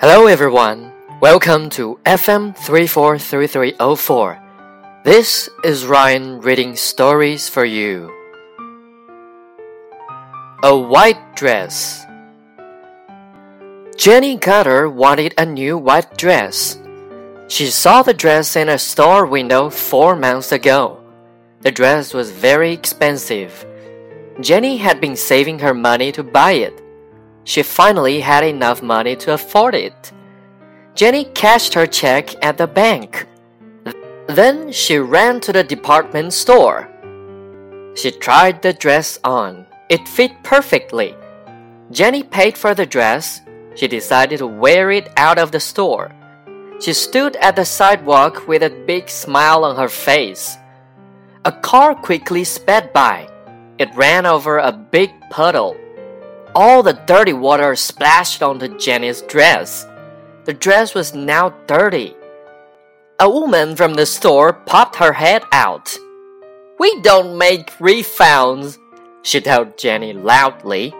Hello everyone. Welcome to FM 343304. This is Ryan reading stories for you. A white dress. Jenny Carter wanted a new white dress. She saw the dress in a store window four months ago. The dress was very expensive. Jenny had been saving her money to buy it. She finally had enough money to afford it. Jenny cashed her check at the bank. Then she ran to the department store. She tried the dress on. It fit perfectly. Jenny paid for the dress. She decided to wear it out of the store. She stood at the sidewalk with a big smile on her face. A car quickly sped by. It ran over a big puddle. All the dirty water splashed onto Jenny's dress. The dress was now dirty. A woman from the store popped her head out. We don't make refunds, she told Jenny loudly.